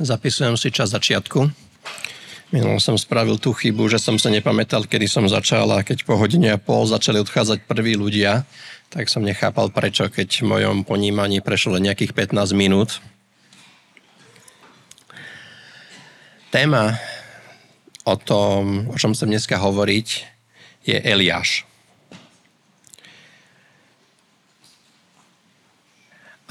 Zapisujem si čas začiatku. Minul som spravil tú chybu, že som sa nepamätal, kedy som začal a keď po hodine a pol začali odchádzať prví ľudia, tak som nechápal prečo, keď v mojom ponímaní prešlo len nejakých 15 minút. Téma o tom, o čom chcem dneska hovoriť, je Eliáš.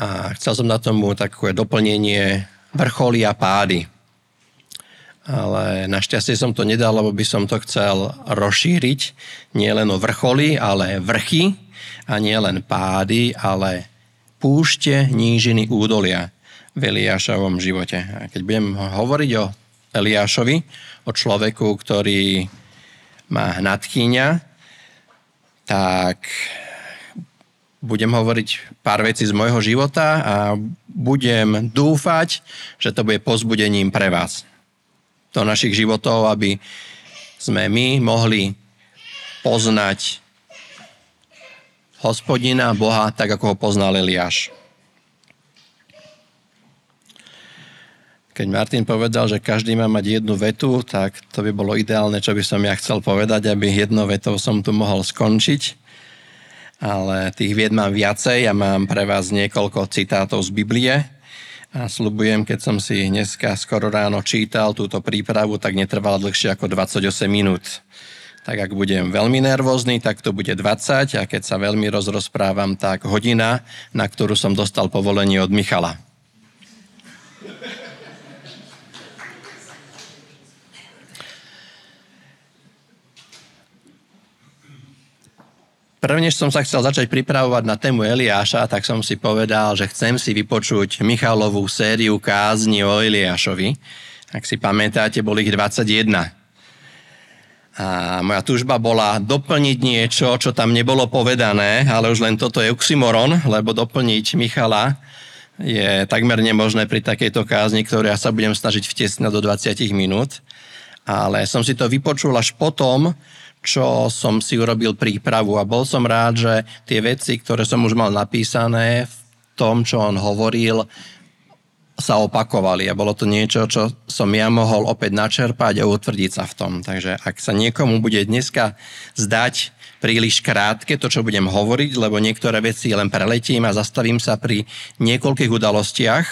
A chcel som na tomu takové doplnenie vrcholy a pády. Ale našťastie som to nedal, lebo by som to chcel rozšíriť nie len o vrcholy, ale vrchy a nie len pády, ale púšte, nížiny, údolia v Eliášovom živote. A keď budem hovoriť o Eliášovi, o človeku, ktorý má nadchýňa, tak budem hovoriť pár vecí z môjho života a budem dúfať, že to bude pozbudením pre vás do našich životov, aby sme my mohli poznať hospodina, Boha, tak ako ho poznal Eliáš. Keď Martin povedal, že každý má mať jednu vetu, tak to by bolo ideálne, čo by som ja chcel povedať, aby jednou vetou som tu mohol skončiť ale tých vied mám viacej. Ja mám pre vás niekoľko citátov z Biblie a slubujem, keď som si dneska skoro ráno čítal túto prípravu, tak netrvala dlhšie ako 28 minút. Tak ak budem veľmi nervózny, tak to bude 20 a keď sa veľmi rozrozprávam, tak hodina, na ktorú som dostal povolenie od Michala. Prvnež som sa chcel začať pripravovať na tému Eliáša, tak som si povedal, že chcem si vypočuť Michalovú sériu kázni o Eliášovi. Ak si pamätáte, boli ich 21. A moja túžba bola doplniť niečo, čo tam nebolo povedané, ale už len toto je oxymoron, lebo doplniť Michala je takmer nemožné pri takejto kázni, ktorú ja sa budem snažiť vtesnať do 20 minút. Ale som si to vypočul až potom, čo som si urobil prípravu a bol som rád, že tie veci, ktoré som už mal napísané v tom, čo on hovoril, sa opakovali a bolo to niečo, čo som ja mohol opäť načerpať a utvrdiť sa v tom. Takže ak sa niekomu bude dneska zdať príliš krátke to, čo budem hovoriť, lebo niektoré veci len preletím a zastavím sa pri niekoľkých udalostiach,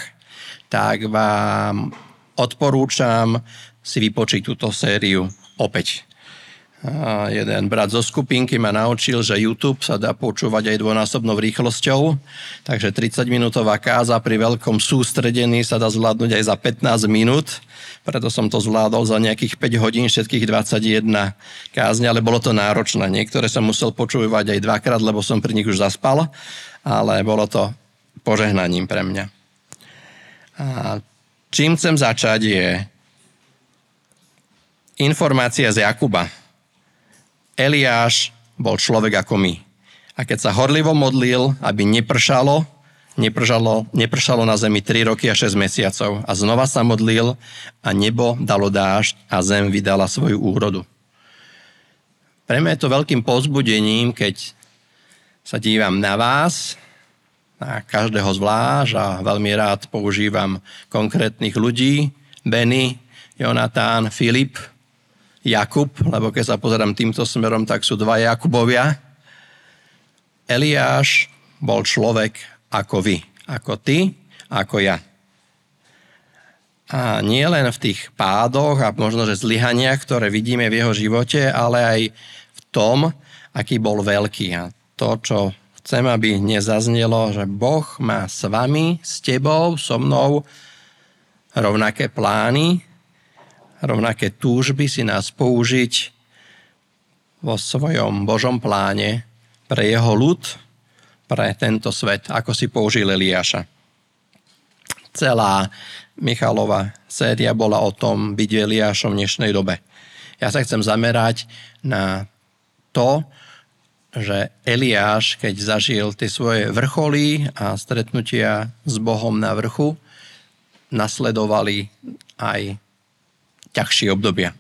tak vám odporúčam si vypočiť túto sériu opäť. Jeden brat zo skupinky ma naučil, že YouTube sa dá počúvať aj dvojnásobnou rýchlosťou, takže 30-minútová káza pri veľkom sústredení sa dá zvládnuť aj za 15 minút, preto som to zvládol za nejakých 5 hodín, všetkých 21 kázne, ale bolo to náročné. Niektoré som musel počúvať aj dvakrát, lebo som pri nich už zaspal, ale bolo to požehnaním pre mňa. A čím chcem začať je informácia z Jakuba Eliáš bol človek ako my. A keď sa horlivo modlil, aby nepršalo, nepršalo, nepršalo na zemi 3 roky a 6 mesiacov. A znova sa modlil a nebo dalo dážď a zem vydala svoju úrodu. Pre mňa je to veľkým pozbudením, keď sa dívam na vás, na každého zvlášť a veľmi rád používam konkrétnych ľudí, Benny, Jonatán, Filip, Jakub, lebo keď sa pozerám týmto smerom, tak sú dva Jakubovia. Eliáš bol človek ako vy, ako ty, ako ja. A nie len v tých pádoch a možno, že zlyhaniach, ktoré vidíme v jeho živote, ale aj v tom, aký bol veľký. A to, čo chcem, aby nezaznelo, že Boh má s vami, s tebou, so mnou rovnaké plány, rovnaké túžby si nás použiť vo svojom Božom pláne pre jeho ľud, pre tento svet, ako si použil Eliáša. Celá Michalova séria bola o tom byť Eliášom v dnešnej dobe. Ja sa chcem zamerať na to, že Eliáš, keď zažil tie svoje vrcholy a stretnutia s Bohom na vrchu, nasledovali aj ťažšie obdobia.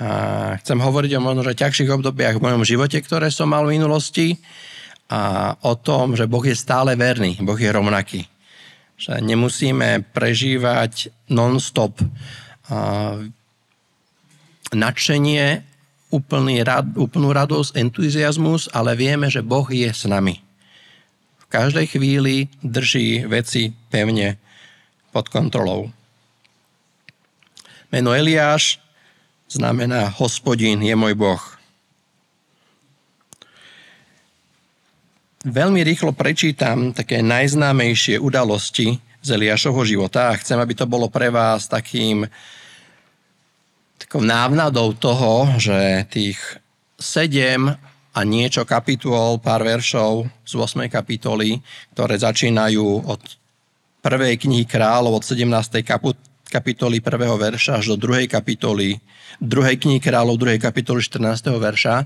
A chcem hovoriť o možno že ťažších obdobiach v mojom živote, ktoré som mal v minulosti a o tom, že Boh je stále verný, Boh je rovnaký. Že nemusíme prežívať non-stop nadšenie, úplný rad, úplnú radosť, entuziasmus, ale vieme, že Boh je s nami. V každej chvíli drží veci pevne pod kontrolou. Meno Eliáš znamená hospodín je môj Boh. Veľmi rýchlo prečítam také najznámejšie udalosti z Eliášovho života a chcem, aby to bolo pre vás takým takou návnadou toho, že tých sedem a niečo kapitol, pár veršov z 8. kapitoly, ktoré začínajú od prvej knihy kráľov, od 17. kapitoly prvého verša až do druhej kapitoly, druhej knihy kráľov, druhej kapitoly 14. verša,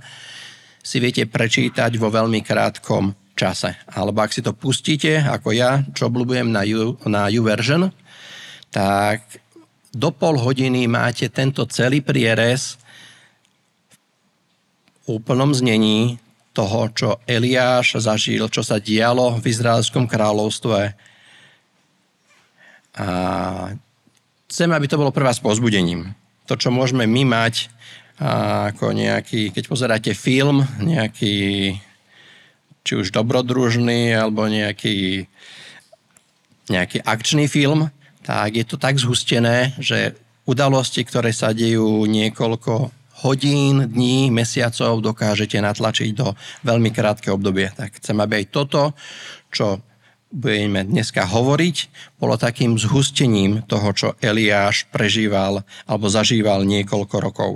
si viete prečítať vo veľmi krátkom čase. Alebo ak si to pustíte, ako ja, čo obľúbujem na, U, na YouVersion, tak do pol hodiny máte tento celý prierez v úplnom znení toho, čo Eliáš zažil, čo sa dialo v Izraelskom kráľovstve. A chcem, aby to bolo pre vás pozbudením. To, čo môžeme my mať ako nejaký, keď pozeráte film, nejaký či už dobrodružný alebo nejaký, nejaký akčný film, tak je to tak zhustené, že udalosti, ktoré sa dejú niekoľko hodín, dní, mesiacov dokážete natlačiť do veľmi krátke obdobie. Tak chcem, aby aj toto, čo budeme dneska hovoriť, bolo takým zhustením toho, čo Eliáš prežíval alebo zažíval niekoľko rokov.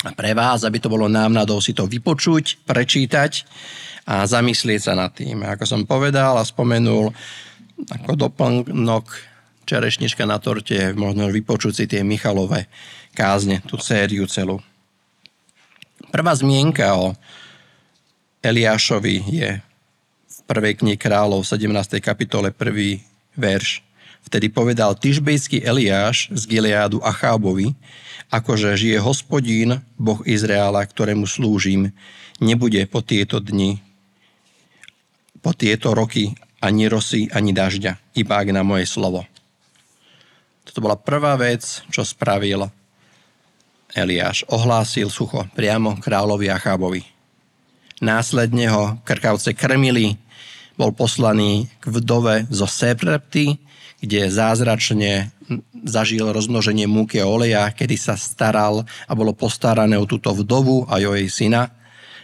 A pre vás, aby to bolo návnadou si to vypočuť, prečítať a zamyslieť sa nad tým. Ako som povedal a spomenul, ako doplnok čerešnička na torte, možno vypočuť si tie Michalové kázne, tú sériu celú. Prvá zmienka o Eliášovi je prvej knihe kráľov v 17. kapitole prvý verš. Vtedy povedal Tyžbejský Eliáš z Gileádu Achábovi, akože žije hospodín, Boh Izraela, ktorému slúžim, nebude po tieto dni, po tieto roky ani rosy, ani dažďa, iba ak na moje slovo. Toto bola prvá vec, čo spravil Eliáš. Ohlásil sucho priamo kráľovi Achábovi. Následne ho krkavce krmili, bol poslaný k vdove zo Seprepty, kde zázračne zažil rozmnoženie múky a oleja, kedy sa staral a bolo postarané o túto vdovu a o jej syna.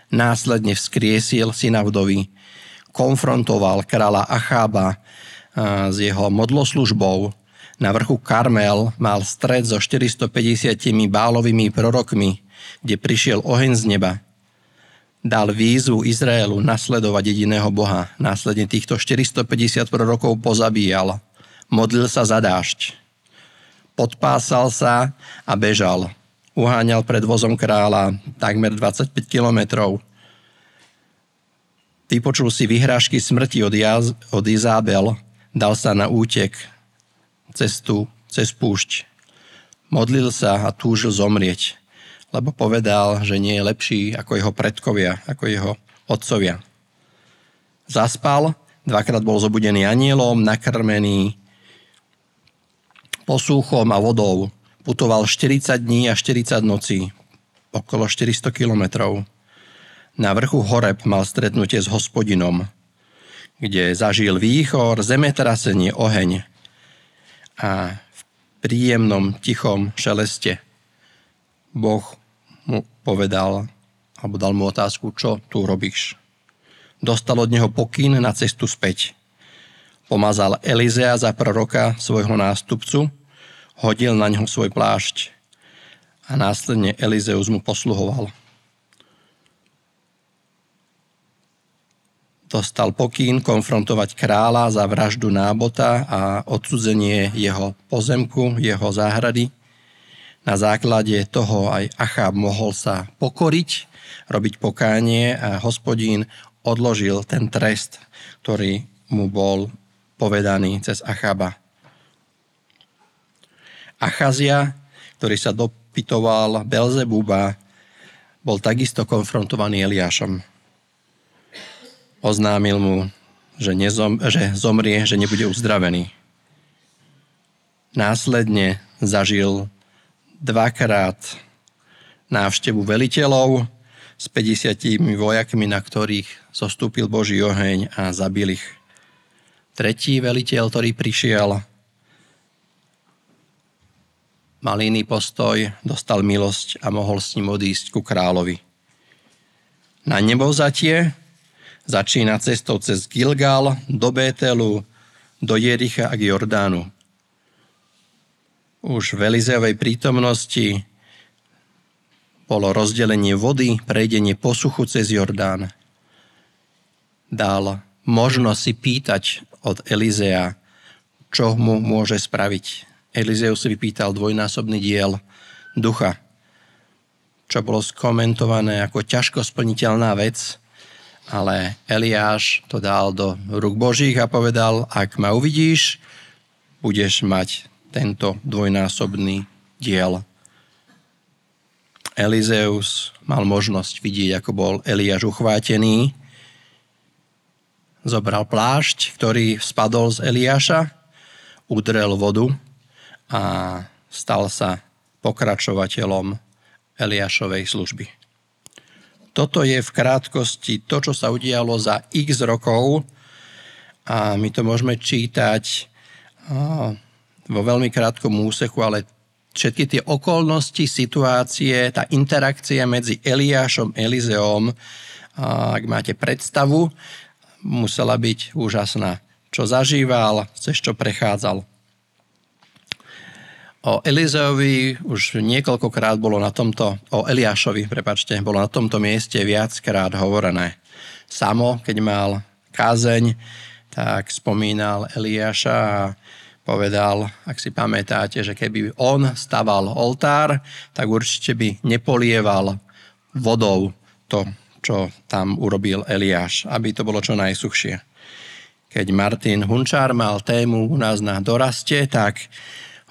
Následne vzkriesil syna vdovy, konfrontoval kráľa Achába s jeho modloslužbou. Na vrchu Karmel mal stred so 450 bálovými prorokmi, kde prišiel oheň z neba dal výzvu Izraelu nasledovať jediného Boha. Následne týchto 450 prorokov pozabíjal. Modlil sa za dážď. Podpásal sa a bežal. Uháňal pred vozom kráľa takmer 25 kilometrov. Vypočul si vyhrážky smrti od, Jaz- od Izábel. Dal sa na útek cestu cez púšť. Modlil sa a túžil zomrieť lebo povedal, že nie je lepší ako jeho predkovia, ako jeho otcovia. Zaspal, dvakrát bol zobudený anielom, nakrmený posúchom a vodou. Putoval 40 dní a 40 nocí, okolo 400 kilometrov. Na vrchu Horeb mal stretnutie s hospodinom, kde zažil výchor, zemetrasenie, oheň a v príjemnom, tichom šeleste Boh mu povedal, alebo dal mu otázku, čo tu robíš. Dostal od neho pokyn na cestu späť. Pomazal Elizea za proroka svojho nástupcu, hodil na ňo svoj plášť a následne Elizeus mu posluhoval. Dostal pokyn konfrontovať kráľa za vraždu nábota a odsudzenie jeho pozemku, jeho záhrady – na základe toho aj Achab mohol sa pokoriť, robiť pokánie a hospodín odložil ten trest, ktorý mu bol povedaný cez Achaba. Achazia, ktorý sa dopytoval Belzebuba, bol takisto konfrontovaný Eliášom. Oznámil mu že, nezom, že zomrie, že nebude uzdravený. Následne zažil dvakrát návštevu veliteľov s 50 vojakmi, na ktorých zostúpil Boží oheň a zabil ich. Tretí veliteľ, ktorý prišiel, mal iný postoj, dostal milosť a mohol s ním odísť ku kráľovi. Na nebovzatie začína cestou cez Gilgal do Bételu, do Jericha a k Jordánu. Už v Elizeovej prítomnosti bolo rozdelenie vody, prejdenie posuchu cez Jordán. Dal možnosť si pýtať od Elizea, čo mu môže spraviť. Elizeus si vypýtal dvojnásobný diel ducha, čo bolo skomentované ako ťažko splniteľná vec, ale Eliáš to dal do rúk Božích a povedal, ak ma uvidíš, budeš mať tento dvojnásobný diel. Elizeus mal možnosť vidieť, ako bol Eliáš uchvátený. Zobral plášť, ktorý spadol z Eliáša, udrel vodu a stal sa pokračovateľom Eliášovej služby. Toto je v krátkosti to, čo sa udialo za x rokov a my to môžeme čítať vo veľmi krátkom úseku, ale všetky tie okolnosti, situácie, tá interakcia medzi Eliášom Elizeom, ak máte predstavu, musela byť úžasná. Čo zažíval, cez čo prechádzal. O Elizeovi už niekoľkokrát bolo na tomto, o Eliášovi, prepačte, bolo na tomto mieste viackrát hovorené. Samo, keď mal kázeň, tak spomínal Eliáša a povedal, ak si pamätáte, že keby on staval oltár, tak určite by nepolieval vodou to, čo tam urobil Eliáš, aby to bolo čo najsuchšie. Keď Martin Hunčár mal tému u nás na doraste, tak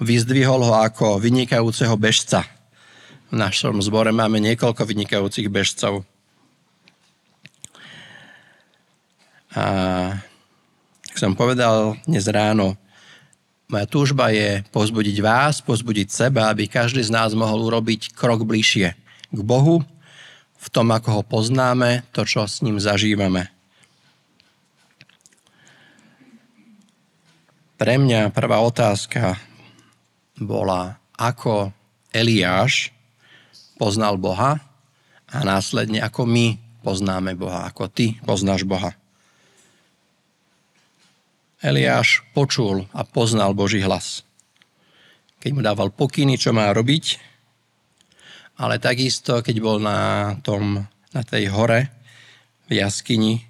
vyzdvihol ho ako vynikajúceho bežca. V našom zbore máme niekoľko vynikajúcich bežcov. A jak som povedal dnes ráno, moja túžba je pozbudiť vás, pozbudiť seba, aby každý z nás mohol urobiť krok bližšie k Bohu, v tom, ako ho poznáme, to, čo s ním zažívame. Pre mňa prvá otázka bola, ako Eliáš poznal Boha a následne ako my poznáme Boha, ako ty poznáš Boha. Eliáš počul a poznal Boží hlas. Keď mu dával pokyny, čo má robiť, ale takisto, keď bol na, tom, na tej hore v jaskyni,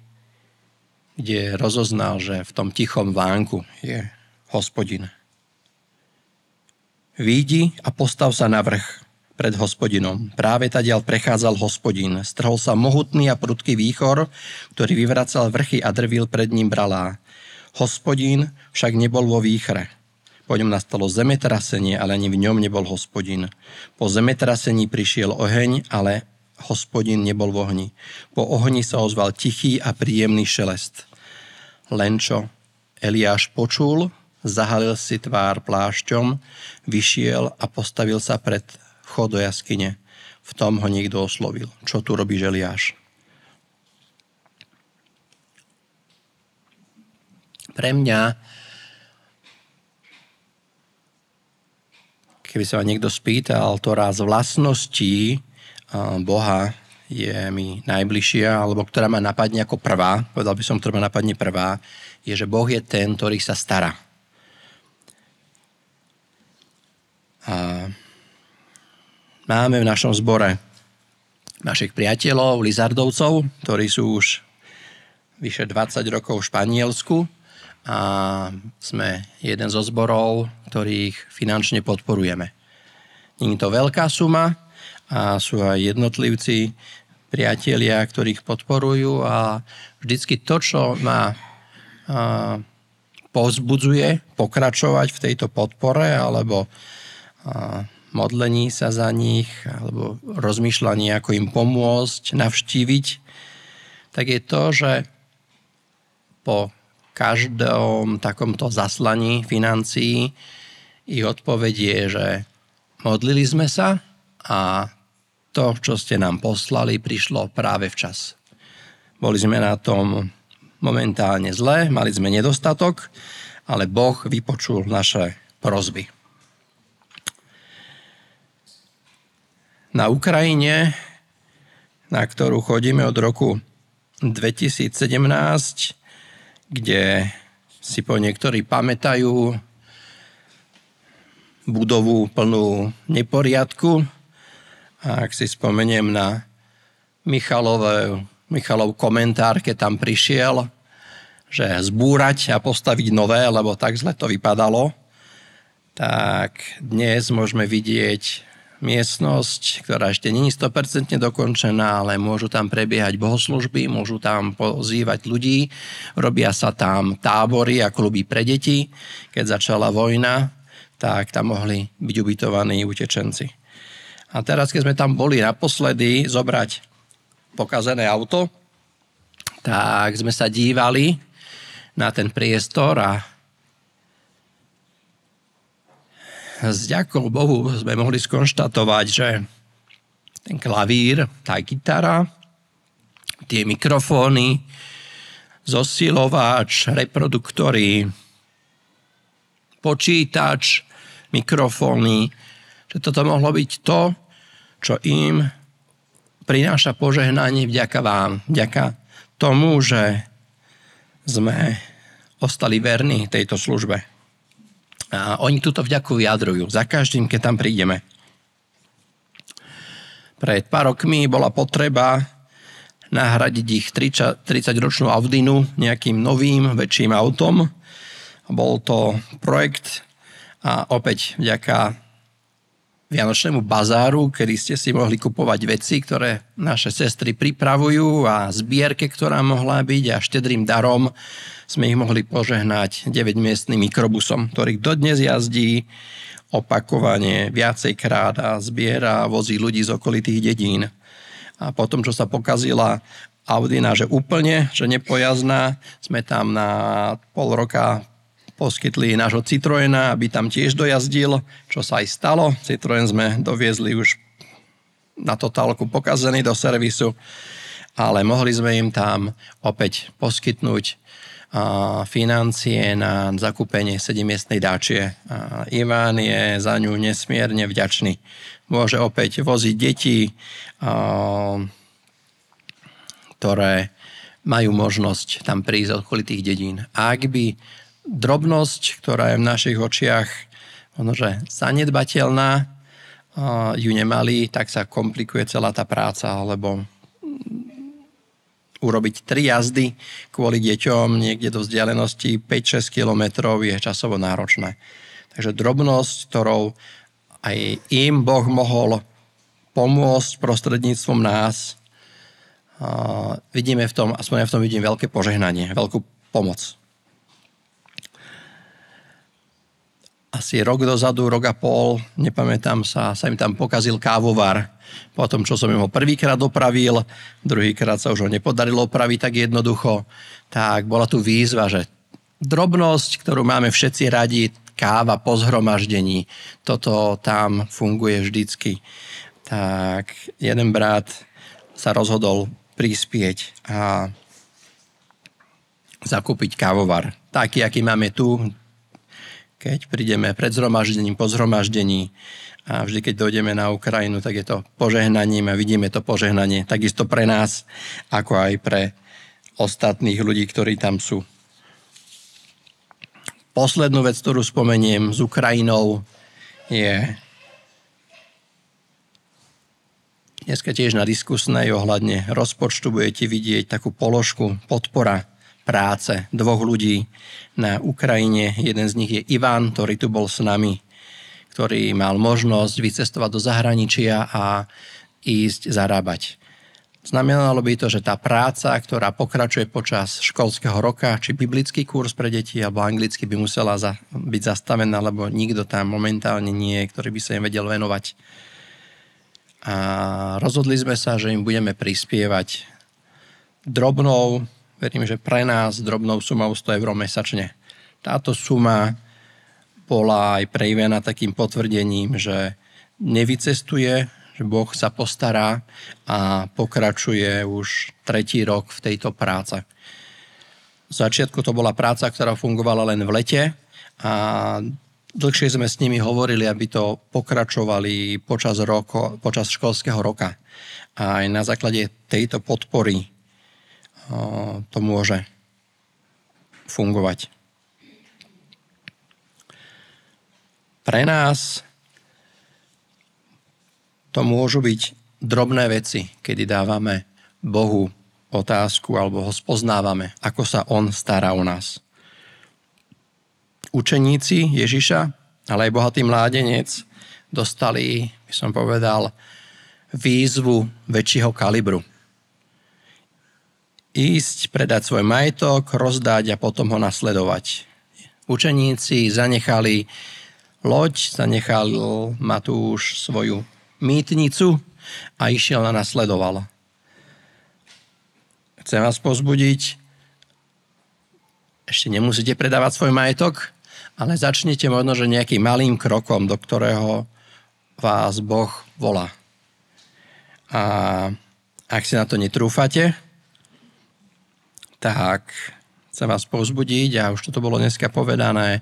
kde rozoznal, že v tom tichom vánku je hospodin. Výjdi a postav sa na vrch pred hospodinom. Práve tadiaľ prechádzal hospodin. Strhol sa mohutný a prudký výchor, ktorý vyvracal vrchy a drvil pred ním bralá. Hospodín však nebol vo výchre. Po ňom nastalo zemetrasenie, ale ani v ňom nebol hospodín. Po zemetrasení prišiel oheň, ale hospodín nebol v ohni. Po ohni sa ozval tichý a príjemný šelest. Len čo Eliáš počul, zahalil si tvár plášťom, vyšiel a postavil sa pred vchod do jaskyne. V tom ho niekto oslovil. Čo tu robíš, Eliáš? Pre mňa, keby sa ma niekto spýtal, ktorá z vlastností Boha je mi najbližšia, alebo ktorá ma napadne ako prvá, povedal by som, ktorá ma napadne prvá, je, že Boh je ten, ktorý sa stará. A máme v našom zbore našich priateľov, Lizardovcov, ktorí sú už vyše 20 rokov v Španielsku a sme jeden zo zborov, ktorých finančne podporujeme. Je to veľká suma a sú aj jednotlivci, priatelia, ktorých podporujú a vždycky to, čo ma pozbudzuje pokračovať v tejto podpore alebo modlení sa za nich alebo rozmýšľanie, ako im pomôcť, navštíviť, tak je to, že po každom takomto zaslaní financií ich odpoveď je, že modlili sme sa a to, čo ste nám poslali, prišlo práve včas. Boli sme na tom momentálne zle, mali sme nedostatok, ale Boh vypočul naše prozby. Na Ukrajine, na ktorú chodíme od roku 2017, kde si po niektorí pamätajú budovu plnú neporiadku, a ak si spomeniem na Michalové, Michalov komentár, keď tam prišiel, že zbúrať a postaviť nové, lebo tak zle to vypadalo, tak dnes môžeme vidieť miestnosť, ktorá ešte je 100% dokončená, ale môžu tam prebiehať bohoslužby, môžu tam pozývať ľudí, robia sa tam tábory a kluby pre deti. Keď začala vojna, tak tam mohli byť ubytovaní utečenci. A teraz, keď sme tam boli naposledy zobrať pokazené auto, tak sme sa dívali na ten priestor a s ďakou Bohu sme mohli skonštatovať, že ten klavír, tá gitara, tie mikrofóny, zosilovač, reproduktory, počítač, mikrofóny, že toto mohlo byť to, čo im prináša požehnanie vďaka vám, vďaka tomu, že sme ostali verní tejto službe. A oni túto vďaku vyjadrujú za každým, keď tam prídeme. Pred pár rokmi bola potreba nahradiť ich 30-ročnú Audinu nejakým novým, väčším autom. Bol to projekt a opäť vďaka Vianočnému bazáru, kedy ste si mohli kupovať veci, ktoré naše sestry pripravujú a zbierke, ktorá mohla byť a štedrým darom sme ich mohli požehnať 9-miestným mikrobusom, ktorý dodnes jazdí opakovane viacejkrát a zbiera a vozí ľudí z okolitých dedín. A potom, čo sa pokazila Audina, že úplne, že nepojazná, sme tam na pol roka poskytli nášho Citroena, aby tam tiež dojazdil, čo sa aj stalo. Citroen sme doviezli už na totálku pokazený do servisu, ale mohli sme im tam opäť poskytnúť financie na zakúpenie sedimiestnej dáčie. A Iván je za ňu nesmierne vďačný. Môže opäť voziť deti, ktoré majú možnosť tam prísť od okolitých dedín. Ak by drobnosť, ktorá je v našich očiach možnože zanedbateľná, ju nemali, tak sa komplikuje celá tá práca, lebo urobiť tri jazdy kvôli deťom niekde do vzdialenosti 5-6 kilometrov je časovo náročné. Takže drobnosť, ktorou aj im Boh mohol pomôcť prostredníctvom nás, vidíme v tom, aspoň ja v tom vidím veľké požehnanie, veľkú pomoc. Asi rok dozadu, rok a pol, nepamätám sa, sa im tam pokazil kávovar. Potom, čo som ho prvýkrát opravil, druhýkrát sa už ho nepodarilo opraviť tak jednoducho, tak bola tu výzva, že drobnosť, ktorú máme všetci radi, káva po zhromaždení, toto tam funguje vždycky. Tak jeden brat sa rozhodol prispieť a zakúpiť kávovar. Taký, aký máme tu, keď prídeme pred zhromaždením, po zhromaždení a vždy, keď dojdeme na Ukrajinu, tak je to požehnaním a vidíme to požehnanie takisto pre nás, ako aj pre ostatných ľudí, ktorí tam sú. Poslednú vec, ktorú spomeniem s Ukrajinou, je dneska tiež na diskusnej ohľadne rozpočtu budete vidieť takú položku podpora práce dvoch ľudí na Ukrajine. Jeden z nich je Ivan, ktorý tu bol s nami, ktorý mal možnosť vycestovať do zahraničia a ísť zarábať. Znamenalo by to, že tá práca, ktorá pokračuje počas školského roka, či biblický kurz pre deti alebo anglicky by musela za, byť zastavená, lebo nikto tam momentálne nie je, ktorý by sa im vedel venovať. A rozhodli sme sa, že im budeme prispievať drobnou verím, že pre nás drobnou sumou 100 eur mesačne. Táto suma bola aj pre Ivana takým potvrdením, že nevycestuje, že Boh sa postará a pokračuje už tretí rok v tejto práce. V začiatku to bola práca, ktorá fungovala len v lete a dlhšie sme s nimi hovorili, aby to pokračovali počas, roko, počas školského roka. A aj na základe tejto podpory to môže fungovať. Pre nás to môžu byť drobné veci, kedy dávame Bohu otázku alebo ho spoznávame, ako sa on stará o nás. Učeníci Ježiša, ale aj bohatý mládenec dostali, by som povedal, výzvu väčšieho kalibru. Ísť, predať svoj majetok, rozdať a potom ho nasledovať. Učeníci zanechali loď, zanechal Matúš svoju mýtnicu a išiel na nasledoval. Chcem vás pozbudiť, ešte nemusíte predávať svoj majetok, ale začnite možno, že nejakým malým krokom, do ktorého vás Boh volá. A ak si na to netrúfate, tak chcem vás pozbudiť a už toto bolo dneska povedané,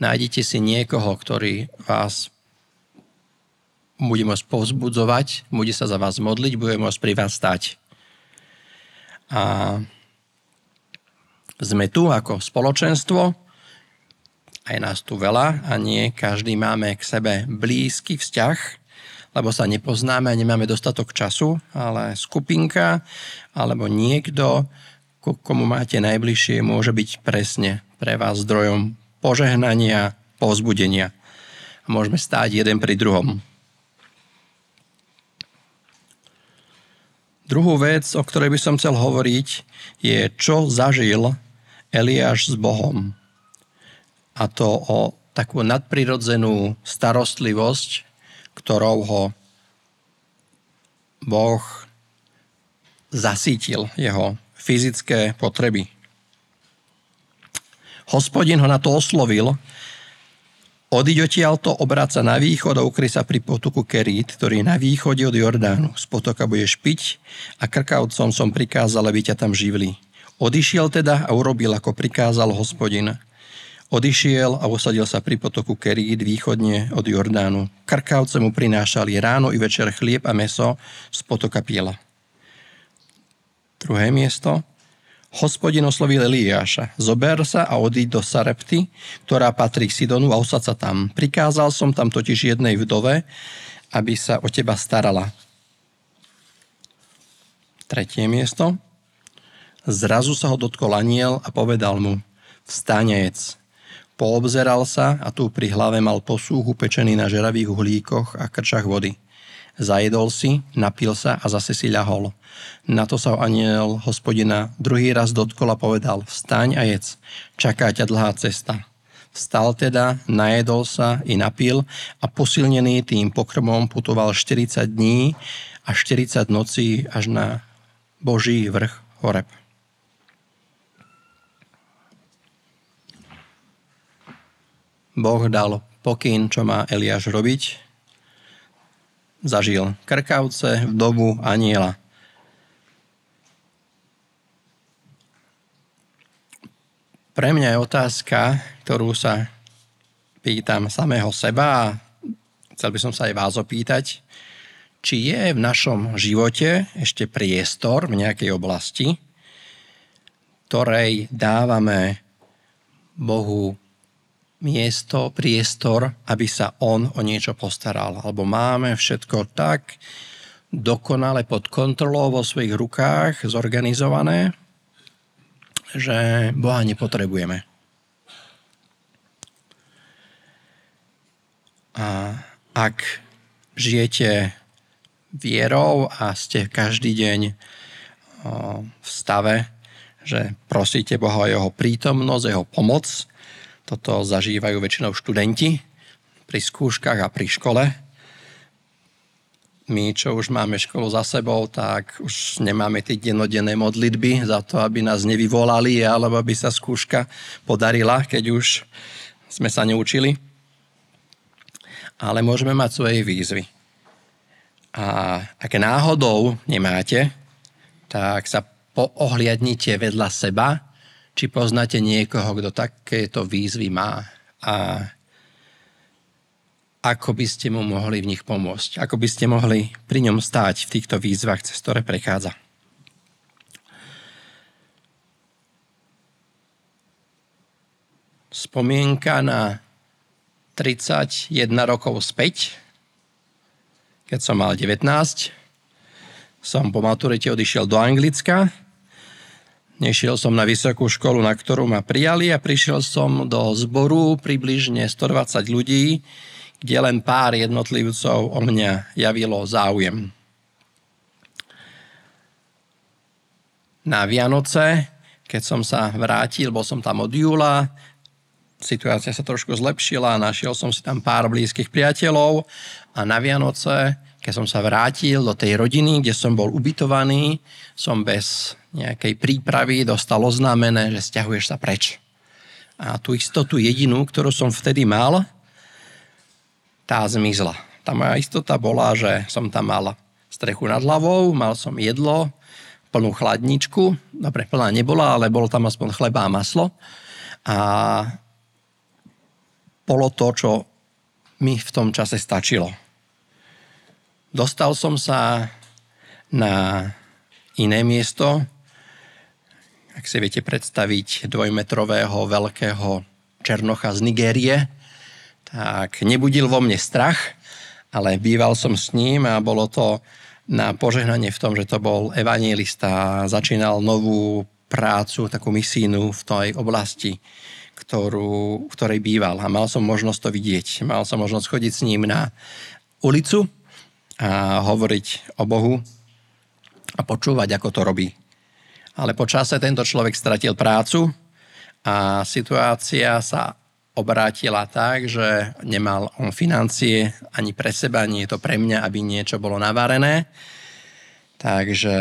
nájdete si niekoho, ktorý vás bude môcť povzbudzovať, bude sa za vás modliť, bude môcť pri vás stať. A sme tu ako spoločenstvo, aj nás tu veľa a nie každý máme k sebe blízky vzťah, lebo sa nepoznáme a nemáme dostatok času, ale skupinka alebo niekto, komu máte najbližšie, môže byť presne pre vás zdrojom požehnania, povzbudenia. A môžeme stáť jeden pri druhom. Druhú vec, o ktorej by som chcel hovoriť, je, čo zažil Eliáš s Bohom. A to o takú nadprirodzenú starostlivosť, ktorou ho Boh zasítil jeho fyzické potreby. Hospodin ho na to oslovil, Odiď to obráť sa na východ a ukry sa pri potoku Kerít, ktorý je na východe od Jordánu. Z potoka budeš piť a krkavcom som prikázal, aby ťa tam živli. Odišiel teda a urobil, ako prikázal hospodin. Odišiel a usadil sa pri potoku Kerít východne od Jordánu. Krkavce mu prinášali ráno i večer chlieb a meso z potoka Piela. Druhé miesto. Hospodin oslovil Eliáša, zober sa a odíď do Sarepty, ktorá patrí k Sidonu a usad sa tam. Prikázal som tam totiž jednej vdove, aby sa o teba starala. Tretie miesto. Zrazu sa ho dotkol aniel a povedal mu, vstanec. Poobzeral sa a tu pri hlave mal posúch upečený na žeravých uhlíkoch a krčach vody. Zajedol si, napil sa a zase si ľahol. Na to sa aniel hospodina druhý raz dotkol a povedal, vstaň a jedz, čaká ťa dlhá cesta. Vstal teda, najedol sa i napil a posilnený tým pokrmom putoval 40 dní a 40 nocí až na Boží vrch Horeb. Boh dal pokyn, čo má Eliáš robiť zažil krkavce, dobu aniela. Pre mňa je otázka, ktorú sa pýtam samého seba a chcel by som sa aj vás opýtať, či je v našom živote ešte priestor v nejakej oblasti, ktorej dávame Bohu miesto, priestor, aby sa on o niečo postaral. Alebo máme všetko tak dokonale pod kontrolou vo svojich rukách zorganizované, že Boha nepotrebujeme. A ak žijete vierou a ste každý deň v stave, že prosíte Boha o jeho prítomnosť, jeho pomoc, toto zažívajú väčšinou študenti pri skúškach a pri škole. my, čo už máme školu za sebou, tak už nemáme tie denodenné modlitby za to, aby nás nevyvolali alebo aby sa skúška podarila, keď už sme sa neučili. Ale môžeme mať svoje výzvy. A ak náhodou nemáte, tak sa poohliadnite vedľa seba, či poznáte niekoho, kto takéto výzvy má. A ako by ste mu mohli v nich pomôcť, ako by ste mohli pri ňom stáť v týchto výzvach, cez ktoré prechádza. Spomienka na 31 rokov späť, keď som mal 19, som po maturite odišiel do Anglicka, Nešiel som na vysokú školu, na ktorú ma prijali a prišiel som do zboru približne 120 ľudí, kde len pár jednotlivcov o mňa javilo záujem. Na Vianoce, keď som sa vrátil, bol som tam od júla, situácia sa trošku zlepšila, našiel som si tam pár blízkych priateľov a na Vianoce, keď som sa vrátil do tej rodiny, kde som bol ubytovaný, som bez nejakej prípravy dostal oznámené, že stiahuješ sa preč. A tú istotu jedinú, ktorú som vtedy mal, tá zmizla. Tá moja istota bola, že som tam mal strechu nad hlavou, mal som jedlo, plnú chladničku, dobre, plná nebola, ale bolo tam aspoň chleba a maslo. A bolo to, čo mi v tom čase stačilo. Dostal som sa na iné miesto, ak si viete predstaviť dvojmetrového veľkého černocha z Nigérie, tak nebudil vo mne strach, ale býval som s ním a bolo to na požehnanie v tom, že to bol evangelista, začínal novú prácu, takú misínu v tej oblasti, ktorú, v ktorej býval a mal som možnosť to vidieť. Mal som možnosť chodiť s ním na ulicu a hovoriť o Bohu a počúvať, ako to robí. Ale po čase tento človek stratil prácu a situácia sa obrátila tak, že nemal on financie ani pre seba, nie je to pre mňa, aby niečo bolo navarené. Takže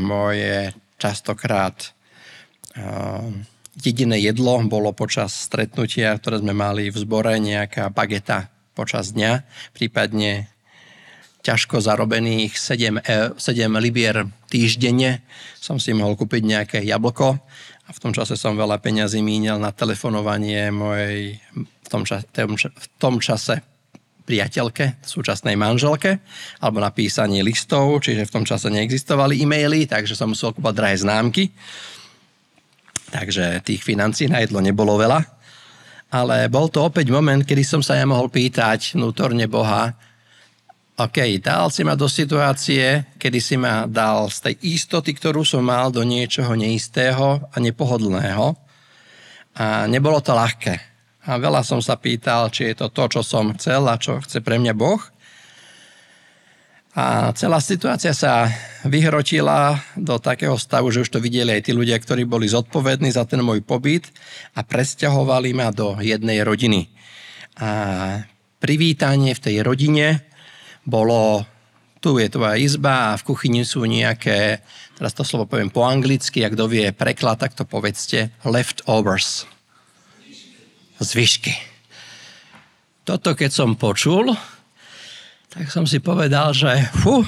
moje častokrát uh, jediné jedlo bolo počas stretnutia, ktoré sme mali v zbore, nejaká bageta počas dňa, prípadne ťažko zarobených 7, 7 e, libier týždenne som si mohol kúpiť nejaké jablko a v tom čase som veľa peňazí míňal na telefonovanie mojej v tom, čase, v tom čase priateľke, súčasnej manželke, alebo na písanie listov, čiže v tom čase neexistovali e-maily, takže som musel kúpať drahé známky. Takže tých financí na jedlo nebolo veľa. Ale bol to opäť moment, kedy som sa ja mohol pýtať vnútorne Boha, OK, dal si ma do situácie, kedy si ma dal z tej istoty, ktorú som mal, do niečoho neistého a nepohodlného. A nebolo to ľahké. A veľa som sa pýtal, či je to to, čo som chcel a čo chce pre mňa Boh. A celá situácia sa vyhrotila do takého stavu, že už to videli aj tí ľudia, ktorí boli zodpovední za ten môj pobyt a presťahovali ma do jednej rodiny. A privítanie v tej rodine bolo, tu je tvoja izba a v kuchyni sú nejaké, teraz to slovo poviem po anglicky, ak kto vie preklad, tak to povedzte, leftovers. Zvyšky. Toto keď som počul, tak som si povedal, že fú,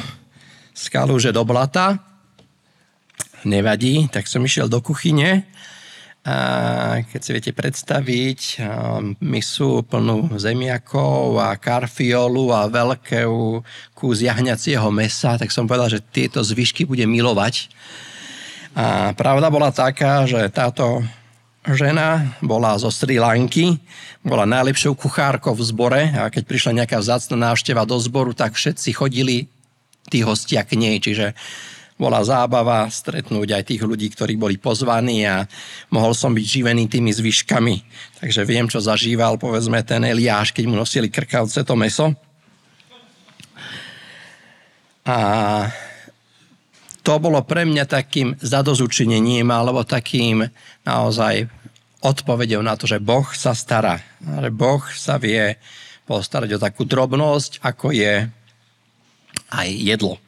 skalu, že do blata, nevadí, tak som išiel do kuchyne keď si viete predstaviť misu plnú zemiakov a karfiolu a veľkú kus jahňacieho mesa, tak som povedal, že tieto zvyšky bude milovať. A pravda bola taká, že táto žena bola zo Sri Lanky, bola najlepšou kuchárkou v zbore a keď prišla nejaká vzácna návšteva do zboru, tak všetci chodili tí hostia k nej, čiže bola zábava stretnúť aj tých ľudí, ktorí boli pozvaní a mohol som byť živený tými zvyškami. Takže viem, čo zažíval, povedzme, ten Eliáš, keď mu nosili krkavce to meso. A to bolo pre mňa takým zadozučinením alebo takým naozaj odpovedou na to, že Boh sa stará. Že Boh sa vie postarať o takú drobnosť, ako je aj jedlo.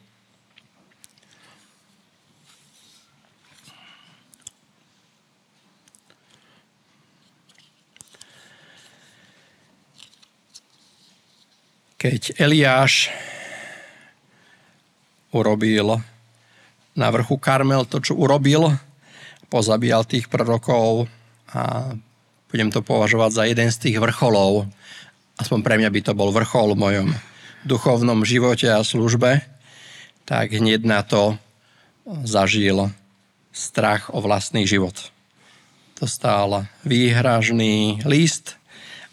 Keď Eliáš urobil na vrchu Karmel to, čo urobil, pozabíjal tých prorokov a budem to považovať za jeden z tých vrcholov. Aspoň pre mňa by to bol vrchol v mojom duchovnom živote a službe. Tak hneď na to zažil strach o vlastný život. Dostal výhražný list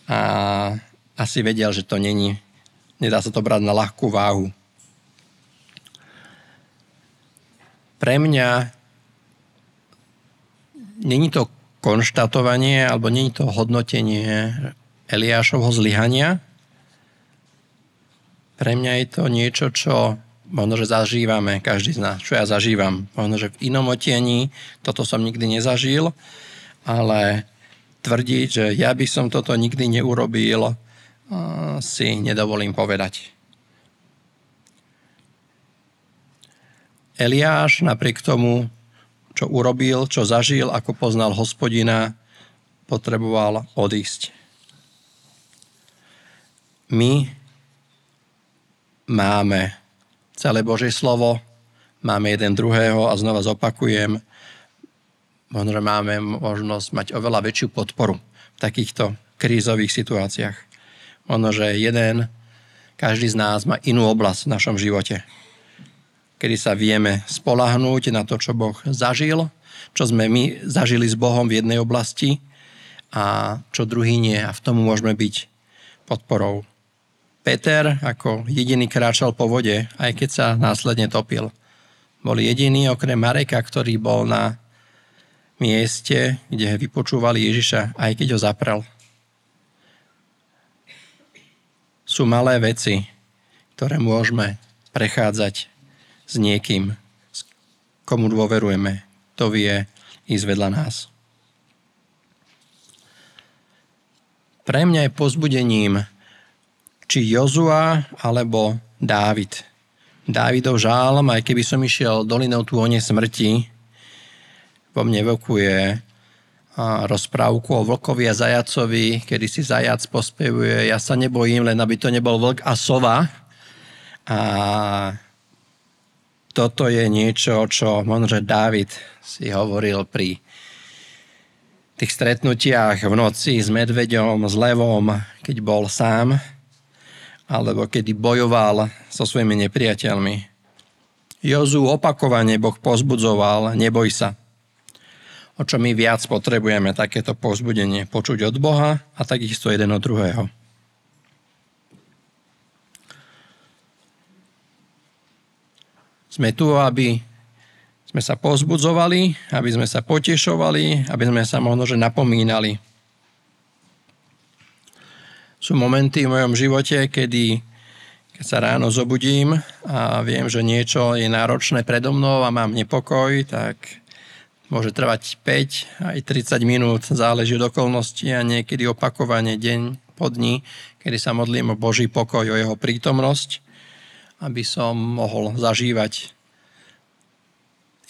a asi vedel, že to není Nedá sa to brať na ľahkú váhu. Pre mňa není to konštatovanie alebo není to hodnotenie Eliášovho zlyhania. Pre mňa je to niečo, čo možno, že zažívame, každý z nás, čo ja zažívam. Možno, že v inom otieni toto som nikdy nezažil, ale tvrdiť, že ja by som toto nikdy neurobil, si nedovolím povedať. Eliáš napriek tomu, čo urobil, čo zažil, ako poznal hospodina, potreboval odísť. My máme celé Božie slovo, máme jeden druhého a znova zopakujem, možno, máme možnosť mať oveľa väčšiu podporu v takýchto krízových situáciách. Ono, že jeden, každý z nás má inú oblasť v našom živote, kedy sa vieme spolahnúť na to, čo Boh zažil, čo sme my zažili s Bohom v jednej oblasti a čo druhý nie. A v tom môžeme byť podporou. Peter ako jediný kráčal po vode, aj keď sa následne topil. Bol jediný okrem Mareka, ktorý bol na mieste, kde vypočúvali Ježiša, aj keď ho zaprel sú malé veci, ktoré môžeme prechádzať s niekým, komu dôverujeme. To vie ísť vedľa nás. Pre mňa je pozbudením či Jozua alebo Dávid. Dávidov žálom, aj keby som išiel dolinou túone smrti, vo mne evokuje rozprávku o vlkovi a zajacovi, kedy si zajac pospevuje, ja sa nebojím, len aby to nebol vlk a sova. A toto je niečo, čo možno, že Dávid si hovoril pri tých stretnutiach v noci s medveďom, s levom, keď bol sám, alebo kedy bojoval so svojimi nepriateľmi. Jozu opakovane Boh pozbudzoval, neboj sa, o čo my viac potrebujeme takéto povzbudenie počuť od Boha a takisto jeden od druhého. Sme tu, aby sme sa pozbudzovali, aby sme sa potešovali, aby sme sa možno že napomínali. Sú momenty v mojom živote, kedy keď sa ráno zobudím a viem, že niečo je náročné predo mnou a mám nepokoj, tak Môže trvať 5 aj 30 minút, záleží od okolností a niekedy opakovane deň po dni, kedy sa modlím o Boží pokoj, o jeho prítomnosť, aby som mohol zažívať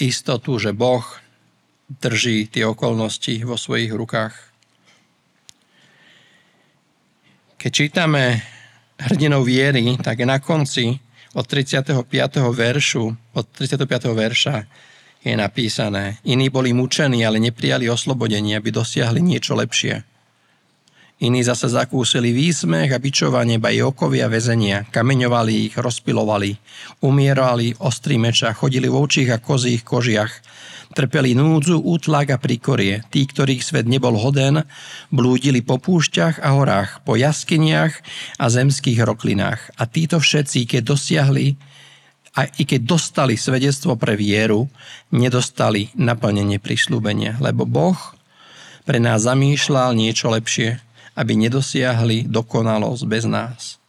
istotu, že Boh drží tie okolnosti vo svojich rukách. Keď čítame hrdinou viery, tak na konci od 35. veršu, od 35. verša je napísané. Iní boli mučení, ale neprijali oslobodenie, aby dosiahli niečo lepšie. Iní zase zakúsili výsmech a bičovanie, ba okovia väzenia, kameňovali ich, rozpilovali, umierali ostrý meča, chodili v očích a kozích kožiach, trpeli núdzu, útlak a príkorie. Tí, ktorých svet nebol hoden, blúdili po púšťach a horách, po jaskyniach a zemských roklinách. A títo všetci, keď dosiahli a i keď dostali svedectvo pre vieru, nedostali naplnenie prislúbenia, lebo Boh pre nás zamýšľal niečo lepšie, aby nedosiahli dokonalosť bez nás.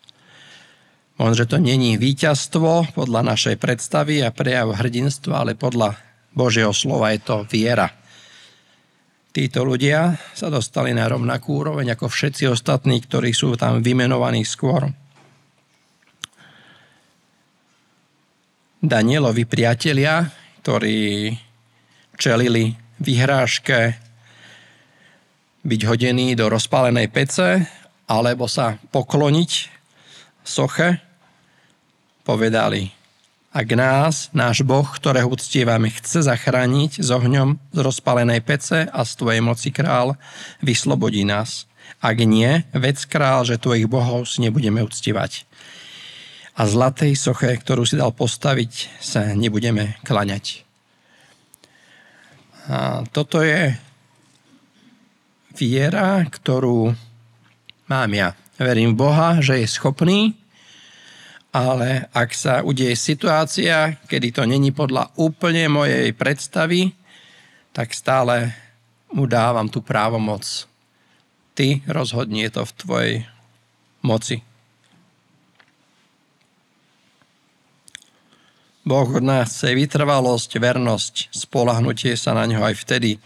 Možno, že to není víťazstvo podľa našej predstavy a prejav hrdinstva, ale podľa Božieho slova je to viera. Títo ľudia sa dostali na rovnakú úroveň ako všetci ostatní, ktorí sú tam vymenovaní skôr. Danielovi priatelia, ktorí čelili vyhrážke byť hodený do rozpálenej pece alebo sa pokloniť soche, povedali, ak nás, náš Boh, ktorého uctievame, chce zachrániť s ohňom z rozpalenej pece a z tvojej moci král, vyslobodí nás. Ak nie, vec král, že tvojich bohov si nebudeme uctievať. A zlatej soche, ktorú si dal postaviť, sa nebudeme klaňať. A toto je viera, ktorú mám ja. Verím v Boha, že je schopný ale ak sa udeje situácia, kedy to není podľa úplne mojej predstavy, tak stále mu dávam tú právomoc. Ty rozhodni, je to v tvojej moci. Boh od nás chce vytrvalosť, vernosť, spolahnutie sa na ňo aj vtedy,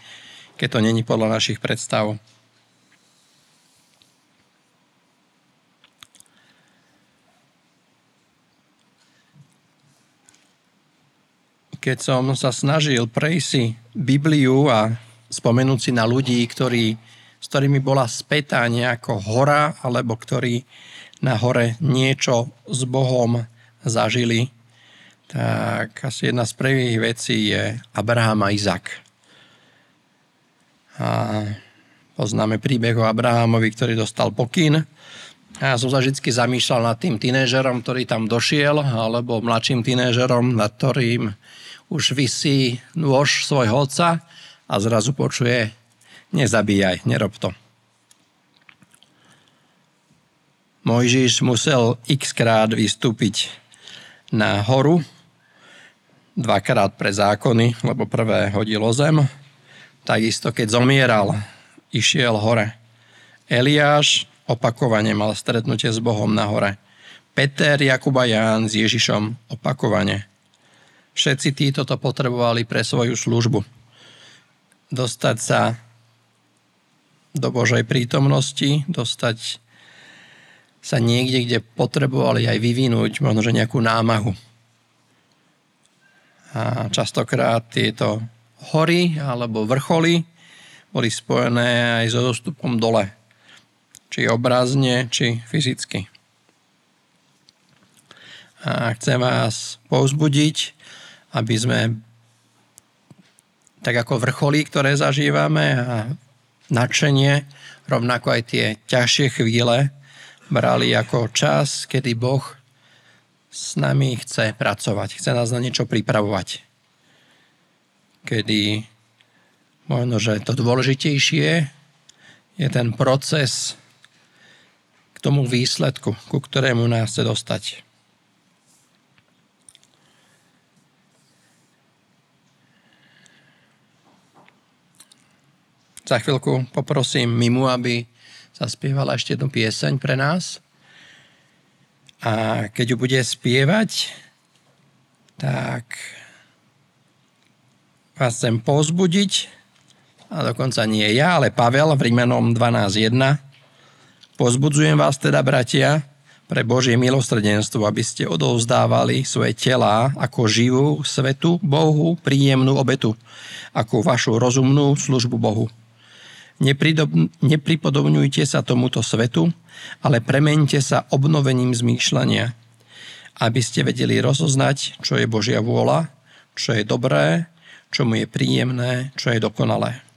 keď to není podľa našich predstav. keď som sa snažil prejsť si Bibliu a spomenúť si na ľudí, ktorí, s ktorými bola spätá nejako hora, alebo ktorí na hore niečo s Bohom zažili, tak asi jedna z prvých vecí je Abraham a Izak. A poznáme príbeh o Abrahamovi, ktorý dostal pokyn. A ja som sa vždy zamýšľal nad tým tínežerom, ktorý tam došiel, alebo mladším tínežerom, nad ktorým už vysí nôž svojho otca a zrazu počuje, nezabíjaj, nerob to. Mojžiš musel x krát vystúpiť na horu, dvakrát pre zákony, lebo prvé hodilo zem. Takisto, keď zomieral, išiel hore. Eliáš opakovane mal stretnutie s Bohom na hore. Peter, Jakub Ján s Ježišom opakovane. Všetci títo to potrebovali pre svoju službu. Dostať sa do Božej prítomnosti, dostať sa niekde, kde potrebovali aj vyvinúť možno, nejakú námahu. A častokrát tieto hory alebo vrcholy boli spojené aj so dostupom dole. Či obrazne, či fyzicky. A chcem vás povzbudiť, aby sme tak ako vrcholí, ktoré zažívame a nadšenie, rovnako aj tie ťažšie chvíle brali ako čas, kedy Boh s nami chce pracovať, chce nás na niečo pripravovať. Kedy možno, že to dôležitejšie je ten proces k tomu výsledku, ku ktorému nás chce dostať. Za chvíľku poprosím Mimu, aby zaspievala ešte jednu pieseň pre nás. A keď ju bude spievať, tak vás chcem pozbudiť, a dokonca nie ja, ale Pavel v Rímanom 12.1. Pozbudzujem vás teda, bratia, pre Božie milostredenstvo, aby ste odovzdávali svoje telá ako živú, svetu Bohu, príjemnú obetu, ako vašu rozumnú službu Bohu nepripodobňujte sa tomuto svetu, ale premente sa obnovením zmýšľania, aby ste vedeli rozoznať, čo je Božia vôľa, čo je dobré, čo mu je príjemné, čo je dokonalé.